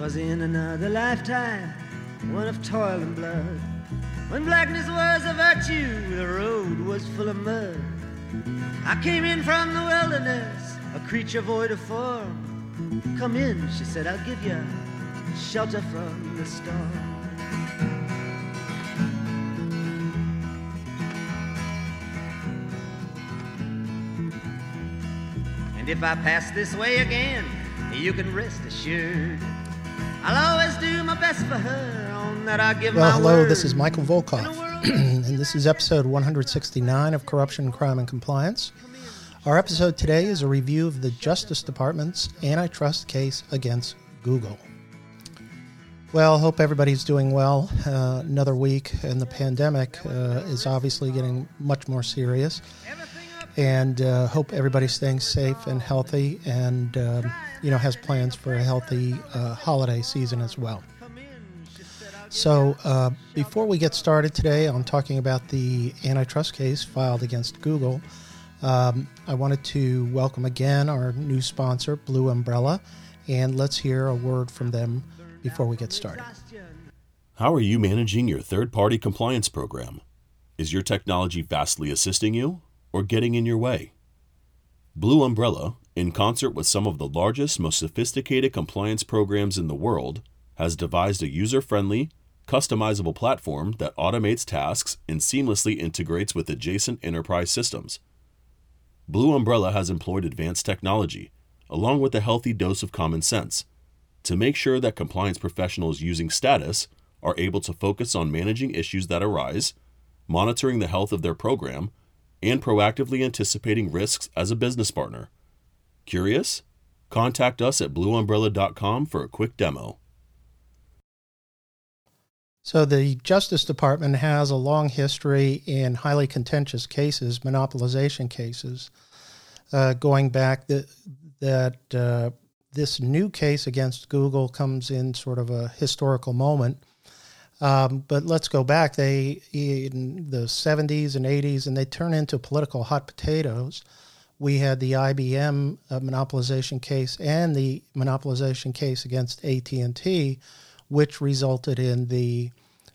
'Twas in another lifetime, one of toil and blood. When blackness was a virtue, the road was full of mud. I came in from the wilderness, a creature void of form. Come in, she said, I'll give you shelter from the storm. And if I pass this way again, you can rest assured. I'll always do my best for her on that I give Well, hello, this is Michael In a Volkov, world and this is episode 169 of Corruption, Crime, and Compliance. Our episode today is a review of the Justice Department's antitrust case against Google. Well, hope everybody's doing well. Uh, another week, and the pandemic uh, is obviously getting much more serious. And uh, hope everybody's staying safe and healthy, and um, you know has plans for a healthy uh, holiday season as well. So, uh, before we get started today on talking about the antitrust case filed against Google, um, I wanted to welcome again our new sponsor, Blue Umbrella, and let's hear a word from them before we get started. How are you managing your third party compliance program? Is your technology vastly assisting you or getting in your way? Blue Umbrella, in concert with some of the largest, most sophisticated compliance programs in the world, has devised a user friendly, customizable platform that automates tasks and seamlessly integrates with adjacent enterprise systems. Blue Umbrella has employed advanced technology, along with a healthy dose of common sense, to make sure that compliance professionals using status are able to focus on managing issues that arise, monitoring the health of their program, and proactively anticipating risks as a business partner. Curious? Contact us at blueumbrella.com for a quick demo. So, the Justice Department has a long history in highly contentious cases, monopolization cases, uh, going back that that uh, this new case against Google comes in sort of a historical moment. Um, but let's go back. They in the 70s and 80s, and they turn into political hot potatoes. We had the IBM uh, monopolization case and the monopolization case against AT and T, which resulted in the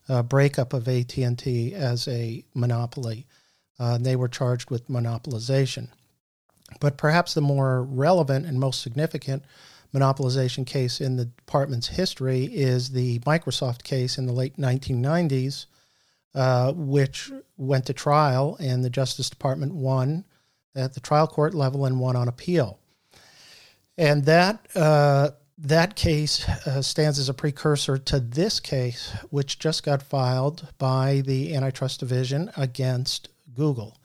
uh, breakup of AT and T as a monopoly. Uh, they were charged with monopolization. But perhaps the more relevant and most significant monopolization case in the department's history is the Microsoft case in the late 1990s, uh, which went to trial, and the Justice Department won at the trial court level and one on appeal. And that uh, that case uh, stands as a precursor to this case, which just got filed by the Antitrust Division against Google.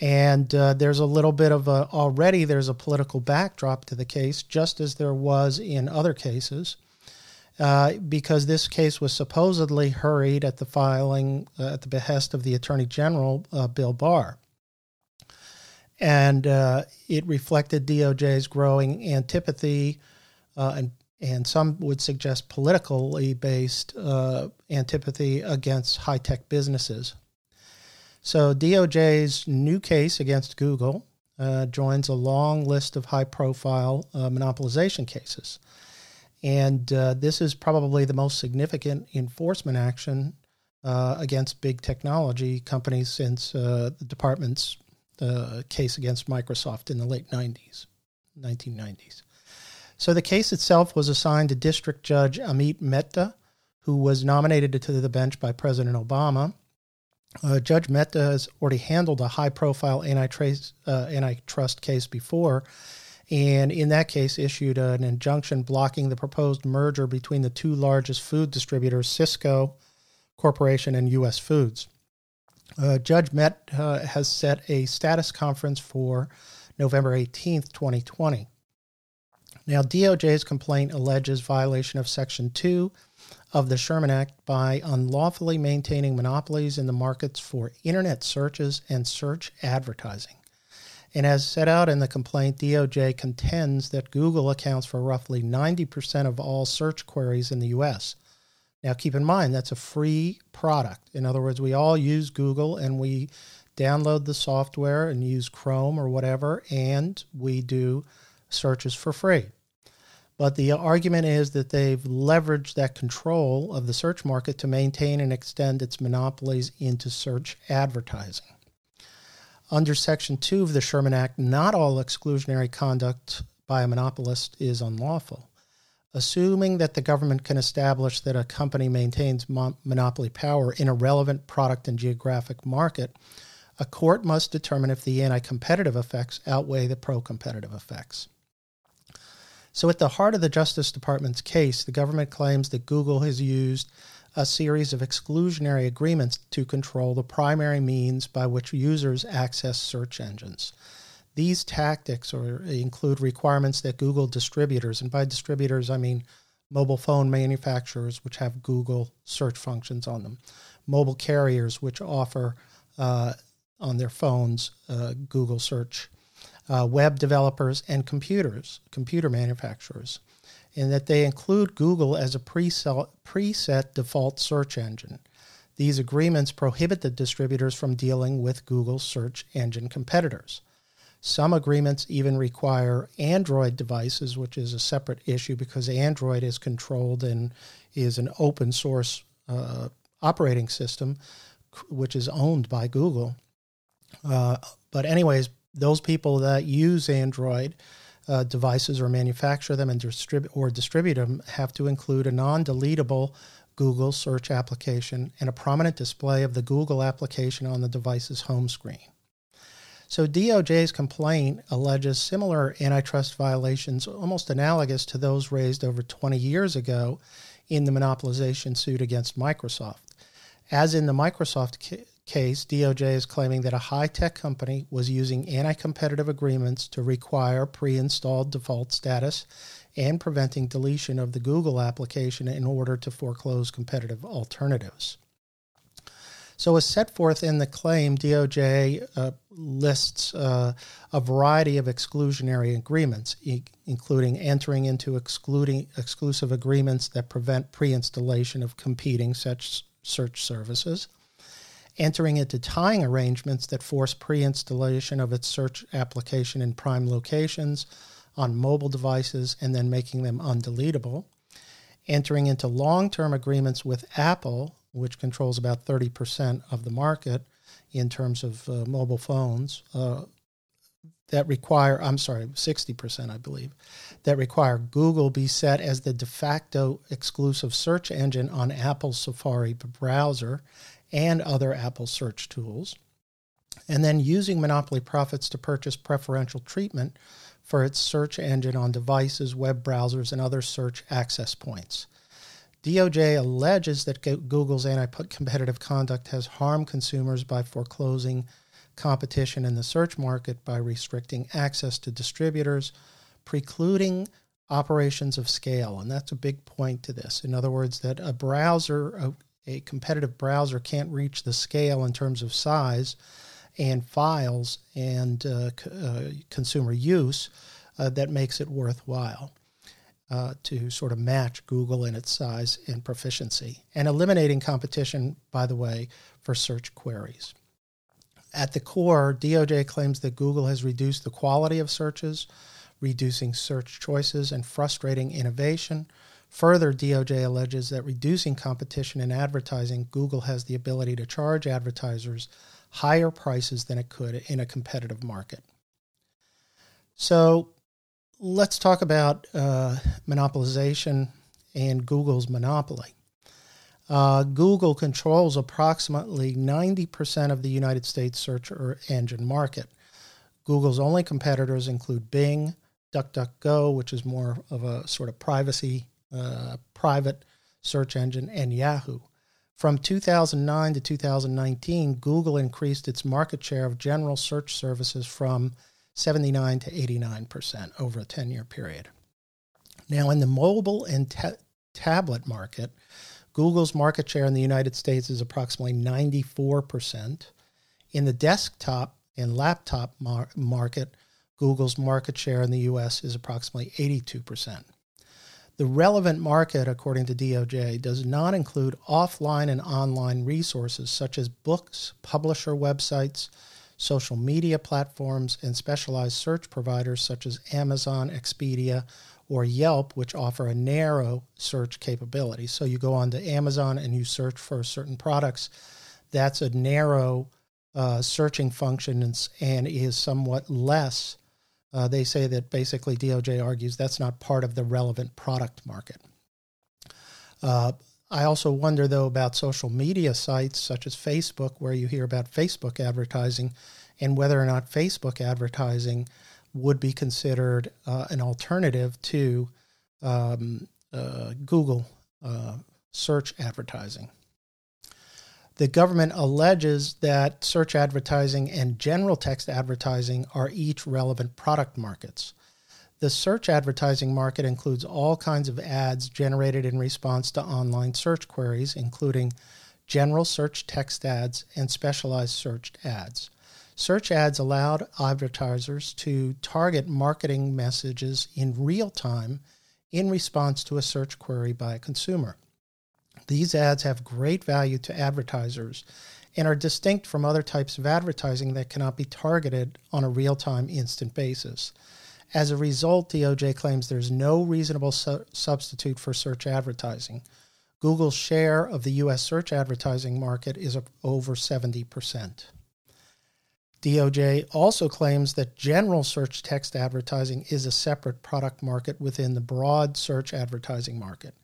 And uh, there's a little bit of a, already there's a political backdrop to the case, just as there was in other cases, uh, because this case was supposedly hurried at the filing uh, at the behest of the Attorney General, uh, Bill Barr. And uh, it reflected DOJ's growing antipathy uh, and and some would suggest politically based antipathy against high tech businesses. So DOJ's new case against Google uh, joins a long list of high-profile uh, monopolization cases, and uh, this is probably the most significant enforcement action uh, against big technology companies since uh, the department's uh, case against Microsoft in the late 90s, 1990s. So the case itself was assigned to District Judge Amit Mehta, who was nominated to the bench by President Obama. Uh, Judge Mehta has already handled a high profile antitrust, uh, antitrust case before, and in that case issued an injunction blocking the proposed merger between the two largest food distributors, Sysco Corporation and U.S. Foods. Uh, Judge Mehta has set a status conference for November 18th, 2020. Now, DOJ's complaint alleges violation of Section 2 of the Sherman Act by unlawfully maintaining monopolies in the markets for internet searches and search advertising. And as set out in the complaint, DOJ contends that Google accounts for roughly 90% of all search queries in the US. Now, keep in mind, that's a free product. In other words, we all use Google and we download the software and use Chrome or whatever, and we do searches for free. But the argument is that they've leveraged that control of the search market to maintain and extend its monopolies into search advertising. Under Section 2 of the Sherman Act, not all exclusionary conduct by a monopolist is unlawful. Assuming that the government can establish that a company maintains mo- monopoly power in a relevant product and geographic market, a court must determine if the anti competitive effects outweigh the pro competitive effects. So, at the heart of the Justice Department's case, the government claims that Google has used a series of exclusionary agreements to control the primary means by which users access search engines. These tactics or include requirements that Google distributors, and by distributors I mean mobile phone manufacturers which have Google search functions on them, mobile carriers which offer uh, on their phones uh, Google search, uh, web developers, and computers, computer manufacturers in that they include Google as a preset default search engine. These agreements prohibit the distributors from dealing with Google's search engine competitors. Some agreements even require Android devices, which is a separate issue because Android is controlled and is an open source uh, operating system, which is owned by Google. Uh, but, anyways, those people that use Android uh, devices or manufacture them and distribute or distribute them have to include a non-deletable Google search application and a prominent display of the Google application on the device's home screen. So DOJ's complaint alleges similar antitrust violations almost analogous to those raised over 20 years ago in the monopolization suit against Microsoft. As in the Microsoft case, DOJ is claiming that a high tech company was using anti competitive agreements to require pre installed default status and preventing deletion of the Google application in order to foreclose competitive alternatives. So, as set forth in the claim, DOJ uh, lists uh, a variety of exclusionary agreements, e- including entering into excluding exclusive agreements that prevent pre installation of competing such search services entering into tying arrangements that force pre installation of its search application in prime locations on mobile devices and then making them undeletable, entering into long term agreements with Apple, which controls about 30% of the market in terms of uh, mobile phones. Uh, that require, I'm sorry, 60%, I believe, that require Google be set as the de facto exclusive search engine on Apple's Safari browser and other Apple search tools, and then using Monopoly profits to purchase preferential treatment for its search engine on devices, web browsers, and other search access points. DOJ alleges that Google's anti competitive conduct has harmed consumers by foreclosing competition in the search market by restricting access to distributors, precluding operations of scale. And that's a big point to this. In other words, that a browser, a competitive browser can't reach the scale in terms of size and files and uh, c- uh, consumer use uh, that makes it worthwhile uh, to sort of match Google in its size and proficiency, and eliminating competition, by the way, for search queries. At the core, DOJ claims that Google has reduced the quality of searches, reducing search choices and frustrating innovation, Further, DOJ alleges that reducing competition in advertising, Google has the ability to charge advertisers higher prices than it could in a competitive market. So let's talk about uh, monopolization and Google's monopoly. Uh, Google controls approximately 90% of the United States search engine market. Google's only competitors include Bing, DuckDuckGo, which is more of a sort of privacy uh, private search engine, and Yahoo. From 2009 to 2019, Google increased its market share of general search services from 79 to 89 percent over a 10 year period. Now, in the mobile and ta- tablet market, Google's market share in the United States is approximately 94 percent. In the desktop and laptop mar- market, Google's market share in the US is approximately 82 percent. The relevant market, according to DOJ, does not include offline and online resources such as books, publisher websites, social media platforms, and specialized search providers such as Amazon, Expedia, or Yelp, which offer a narrow search capability. So you go on to Amazon and you search for certain products. That's a narrow uh, searching function and, and, is somewhat less. Uh, they say that basically DOJ argues that's not part of the relevant product market. Uh, I also wonder, though, about social media sites such as Facebook, where you hear about Facebook advertising, and whether or not Facebook advertising would be considered uh, an alternative to um, uh, Google uh, search advertising. The government alleges that search advertising and general text advertising are each relevant product markets. The search advertising market includes all kinds of ads generated in response to online search queries, including general search text ads and specialized search ads. Search ads allowed advertisers to target marketing messages in real time in response to a search query by a consumer. These ads have great value to advertisers and are distinct from other types of advertising that cannot be targeted on a real time instant basis. As a result, DOJ claims there's no reasonable su- substitute for search advertising. Google's share of the U.S. search advertising market is over 70%. DOJ also claims that general search text advertising is a separate product market within the broad search advertising market.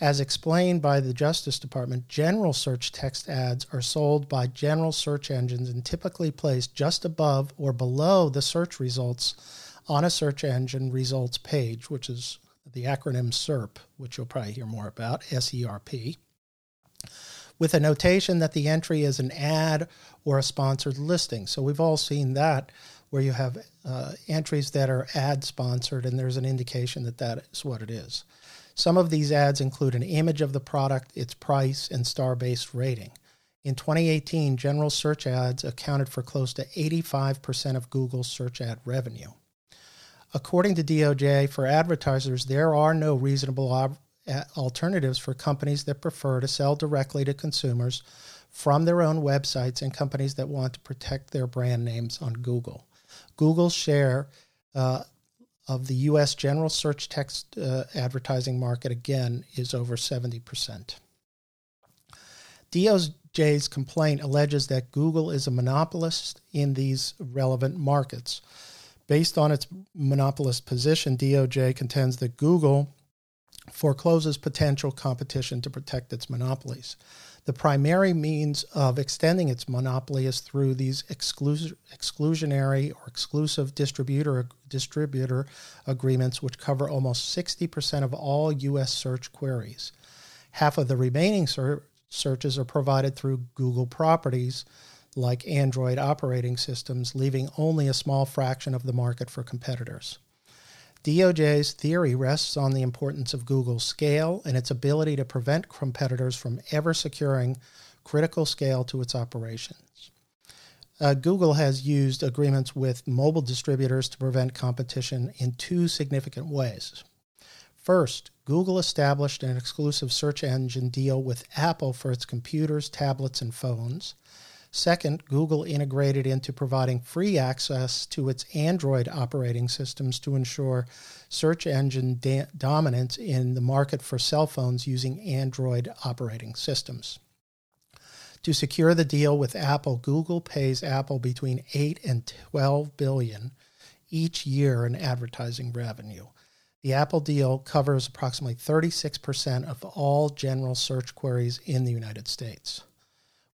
As explained by the Justice Department, general search text ads are sold by general search engines and typically placed just above or below the search results on a search engine results page, which is the acronym SERP, which you'll probably hear more about, S E R P with a notation that the entry is an ad or a sponsored listing. So we've all seen that where you have uh, entries that are ad sponsored and there's an indication that that is what it is. Some of these ads include an image of the product, its price, and star based rating. In 2018, general search ads accounted for close to 85% of Google's search ad revenue. According to DOJ, for advertisers, there are no reasonable alternatives for companies that prefer to sell directly to consumers from their own websites and companies that want to protect their brand names on Google. Google's share uh, of the U.S. general search text uh, advertising market, again, is over 70%. DOJ's complaint alleges that Google is a monopolist in these relevant markets. Based on its monopolist position, DOJ contends that Google forecloses potential competition to protect its monopolies. The primary means of extending its monopoly is through these exclus- exclusionary or exclusive distributor distributor agreements, which cover almost 60% of all U.S. search queries. Half of the remaining ser- searches are provided through Google properties like Android operating systems, leaving only a small fraction of the market for competitors. DOJ's theory rests on the importance of Google's scale and its ability to prevent competitors from ever securing critical scale to its operations. Uh, Google has used agreements with mobile distributors to prevent competition in two significant ways. First, Google established an exclusive search engine deal with Apple for its computers, tablets, and phones. Second, Google integrated into providing free access to its Android operating systems to ensure search engine da- dominance in the market for cell phones using Android operating systems. To secure the deal with Apple, Google pays Apple between 8 and 12 billion each year in advertising revenue. The Apple deal covers approximately 36% of all general search queries in the United States.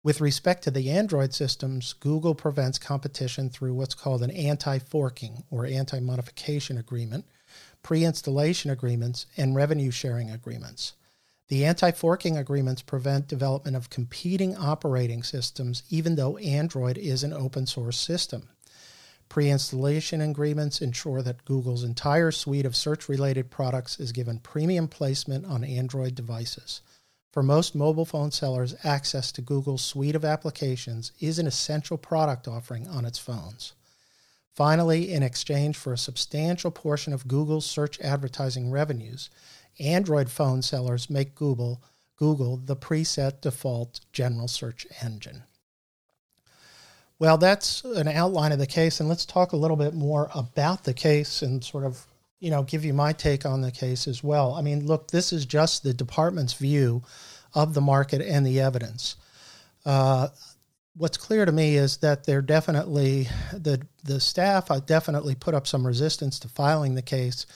With respect to the Android systems, Google prevents competition through what's called an anti forking or anti modification agreement, pre installation agreements, and revenue sharing agreements. The anti forking agreements prevent development of competing operating systems, even though Android is an open source system. Pre installation agreements ensure that Google's entire suite of search related products is given premium placement on Android devices. For most mobile phone sellers, access to Google's suite of applications is an essential product offering on its phones. Finally, in exchange for a substantial portion of Google's search advertising revenues, Android phone sellers make Google, Google the preset default general search engine. Well, that's an outline of the case, and let's talk a little bit more about the case and sort of you know, give you my take on the case as well. I mean, look, this is just the department's view of the market and the evidence. Uh, what's clear to me is that they're definitely the the staff definitely put up some resistance to filing the case,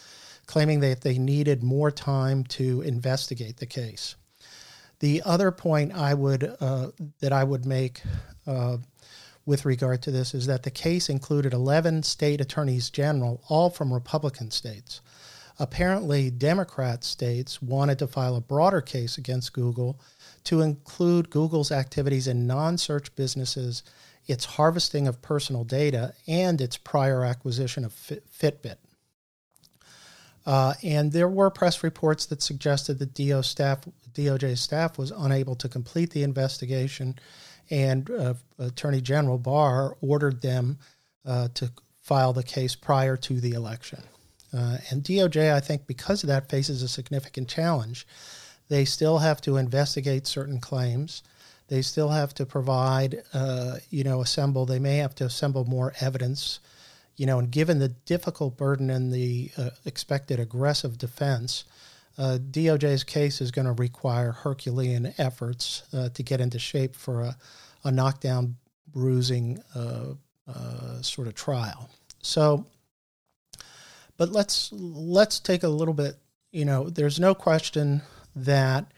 claiming that they needed more time to investigate the case. The other point I would uh, that I would make uh, with regard to this is that the case included 11 state attorneys general, all from Republican states. Apparently, Democrat states wanted to file a broader case against Google to include Google's activities in non search businesses, its harvesting of personal data, and its prior acquisition of Fitbit. Uh, and there were press reports that suggested that DO staff, DOJ staff was unable to complete the investigation and uh, Attorney General Barr ordered them uh, to file the case prior to the election. Uh, and DOJ, I think, because of that, faces a significant challenge. They still have to investigate certain claims. They still have to provide, uh, you know, assemble. They may have to assemble more evidence, you know. And given the difficult burden and the uh, expected aggressive defense, uh, DOJ's case is going to require Herculean efforts uh, to get into shape for a, a knockdown, bruising uh, uh, sort of trial. So, but let's let's take a little bit. You know, there's no question that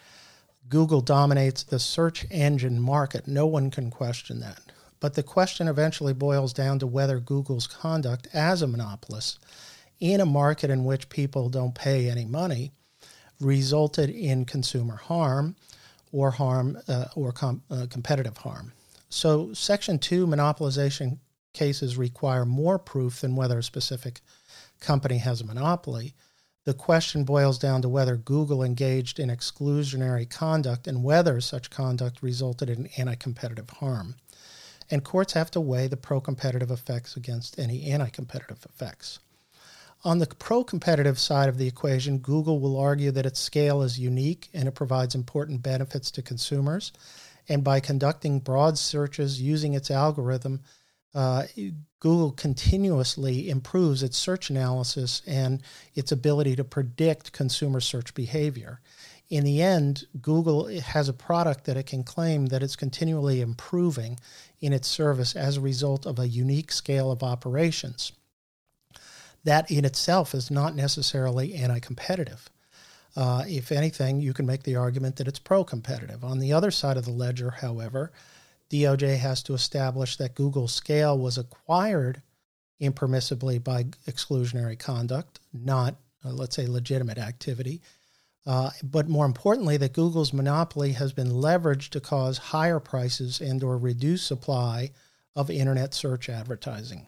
Google dominates the search engine market. No one can question that. But the question eventually boils down to whether Google's conduct as a monopolist in a market in which people don't pay any money resulted in consumer harm or harm uh, or com- uh, competitive harm. So, Section 2 monopolization cases require more proof than whether a specific company has a monopoly. The question boils down to whether Google engaged in exclusionary conduct and whether such conduct resulted in anti competitive harm. And courts have to weigh the pro competitive effects against any anti competitive effects. On the pro competitive side of the equation, Google will argue that its scale is unique and it provides important benefits to consumers. And by conducting broad searches using its algorithm, uh, Google continuously improves its search analysis and its ability to predict consumer search behavior. In the end, Google has a product that it can claim that it's continually improving in its service as a result of a unique scale of operations that in itself is not necessarily anti competitive. Uh, if anything, you can make the argument that it's pro competitive. On the other side of the ledger, however, DOJ has to establish that Google's scale was acquired impermissibly by exclusionary conduct, not, uh, let's say, legitimate activity. Uh, but more importantly, that Google's monopoly has been leveraged to cause higher prices and or reduce supply of internet search advertising.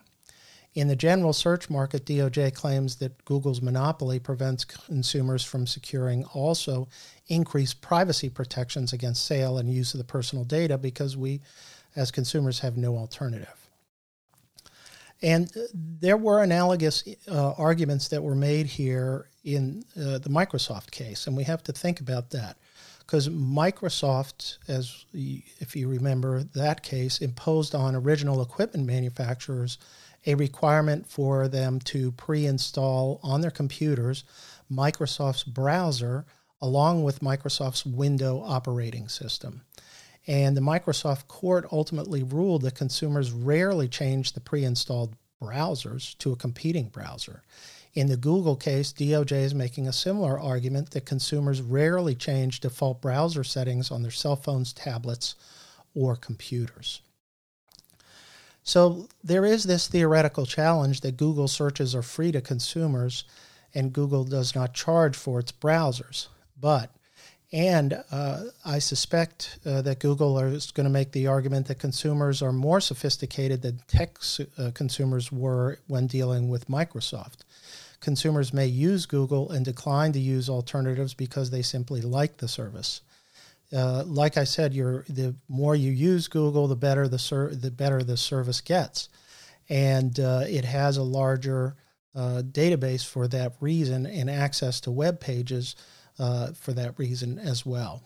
In the general search market, DOJ claims that Google's monopoly prevents consumers from securing also increased privacy protections against sale and use of the personal data because we, as consumers, have no alternative. And there were analogous uh, arguments that were made here in uh, the Microsoft case, and we have to think about that because Microsoft, as if you remember that case, imposed on original equipment manufacturers a requirement for them to pre install on their computers Microsoft's browser along with Microsoft's Window operating system. And the Microsoft court ultimately ruled that consumers rarely change the pre installed browsers to a competing browser. In the Google case, DOJ is making a similar argument that consumers rarely change default browser settings on their cell phones, tablets, or computers. So there is this theoretical challenge that Google searches are free to consumers and Google does not charge for its browsers. But, and uh, I suspect uh, that Google is going to make the argument that consumers are more sophisticated than tech uh, consumers were when dealing with Microsoft. Consumers may use Google and decline to use alternatives because they simply like the service. Uh, like I said, the more you use Google, the better the ser- the better the service gets, and uh, it has a larger uh, database for that reason and access to web pages uh, for that reason as well.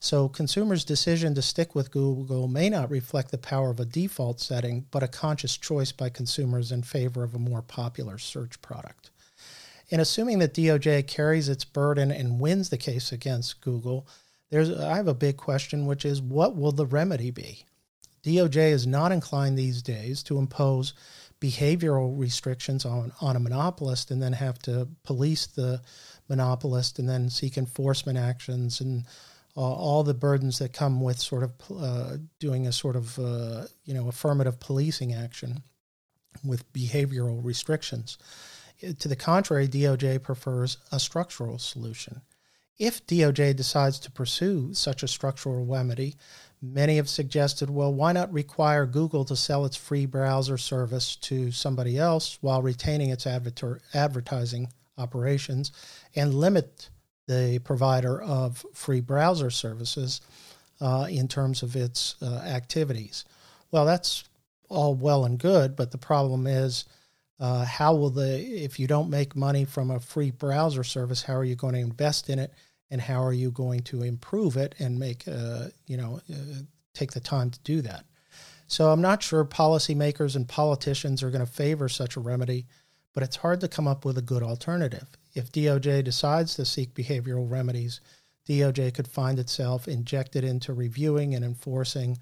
So consumers' decision to stick with Google may not reflect the power of a default setting, but a conscious choice by consumers in favor of a more popular search product. And assuming that DOJ carries its burden and wins the case against Google, there's I have a big question, which is what will the remedy be? DOJ is not inclined these days to impose behavioral restrictions on, on a monopolist and then have to police the monopolist and then seek enforcement actions and uh, all the burdens that come with sort of uh, doing a sort of uh, you know affirmative policing action with behavioral restrictions. To the contrary, DOJ prefers a structural solution. If DOJ decides to pursue such a structural remedy, many have suggested, well, why not require Google to sell its free browser service to somebody else while retaining its adver- advertising operations and limit the provider of free browser services uh, in terms of its uh, activities? Well, that's all well and good, but the problem is uh, how will the, if you don't make money from a free browser service, how are you going to invest in it? And how are you going to improve it and make, uh, you know, uh, take the time to do that? So I'm not sure policymakers and politicians are going to favor such a remedy, but it's hard to come up with a good alternative. If DOJ decides to seek behavioral remedies, DOJ could find itself injected into reviewing and enforcing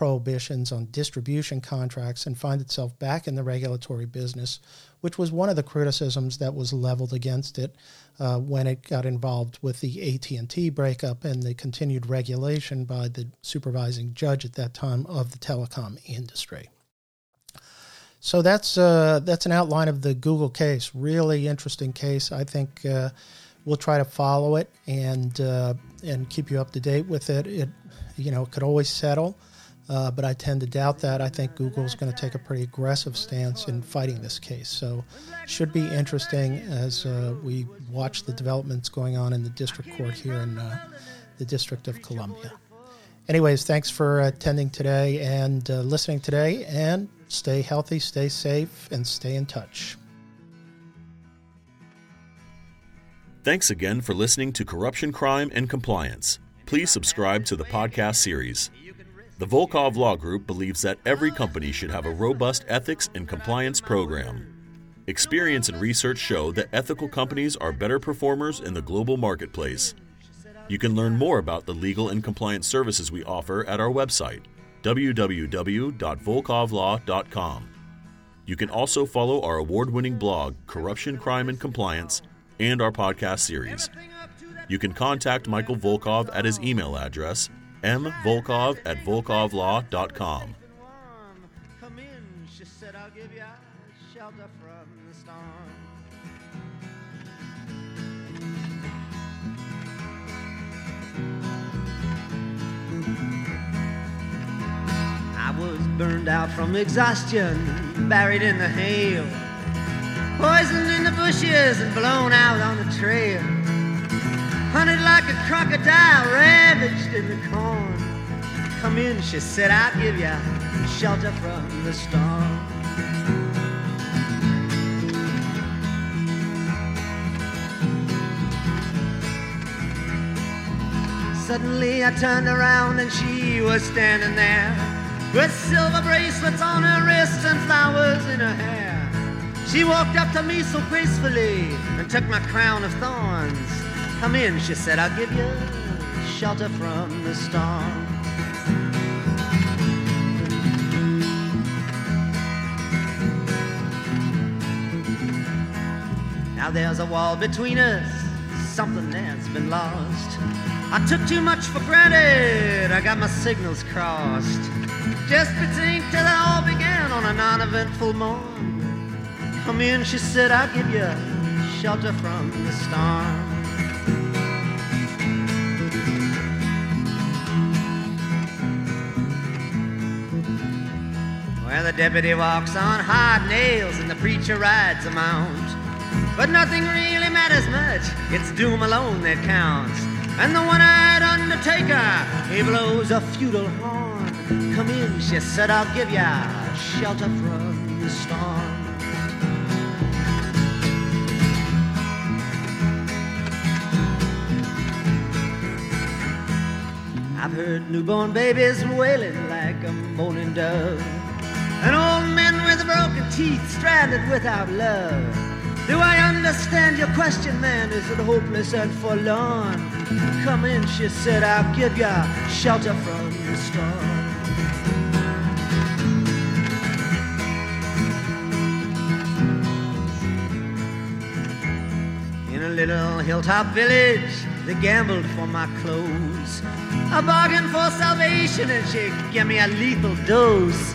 prohibitions on distribution contracts and find itself back in the regulatory business, which was one of the criticisms that was leveled against it uh, when it got involved with the AT&T breakup and the continued regulation by the supervising judge at that time of the telecom industry. So that's uh, that's an outline of the Google case. Really interesting case. I think uh, we'll try to follow it and uh, and keep you up to date with it. It you know could always settle. Uh, but I tend to doubt that. I think Google is going to take a pretty aggressive stance in fighting this case. So, should be interesting as uh, we watch the developments going on in the district court here in uh, the District of Columbia. Anyways, thanks for attending today and uh, listening today, and stay healthy, stay safe, and stay in touch. Thanks again for listening to Corruption, Crime, and Compliance. Please subscribe to the podcast series. The Volkov Law Group believes that every company should have a robust ethics and compliance program. Experience and research show that ethical companies are better performers in the global marketplace. You can learn more about the legal and compliance services we offer at our website, www.volkovlaw.com. You can also follow our award winning blog, Corruption, Crime, and Compliance, and our podcast series. You can contact Michael Volkov at his email address, mvolkov at volkovlaw.com. Come in, she said, I'll give you shelter from the storm. I was burned out from exhaustion, buried in the hail, poisoned in the bushes and blown out on the trail hunted like a crocodile, ravaged in the corn. Come in, she said, I'll give you shelter from the storm. Suddenly I turned around and she was standing there with silver bracelets on her wrists and flowers in her hair. She walked up to me so gracefully and took my crown of thorns. Come in, she said, I'll give you shelter from the storm. Now there's a wall between us, something that's been lost. I took too much for granted, I got my signals crossed. Just between till it all began on a non eventful morn. Come in, she said, I'll give you shelter from the storm. The deputy walks on hard nails and the preacher rides a mount. But nothing really matters much, it's doom alone that counts. And the one-eyed undertaker, he blows a feudal horn. Come in, she said, I'll give ya shelter from the storm. I've heard newborn babies wailing like a moaning dove. And old men with broken teeth stranded without love. Do I understand your question, man? Is it hopeless and forlorn? Come in, she said, I'll give you shelter from the storm. In a little hilltop village, they gambled for my clothes. I bargained for salvation and she gave me a lethal dose.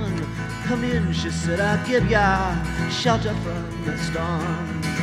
Come in, she said, I'll give ya shelter from the storm.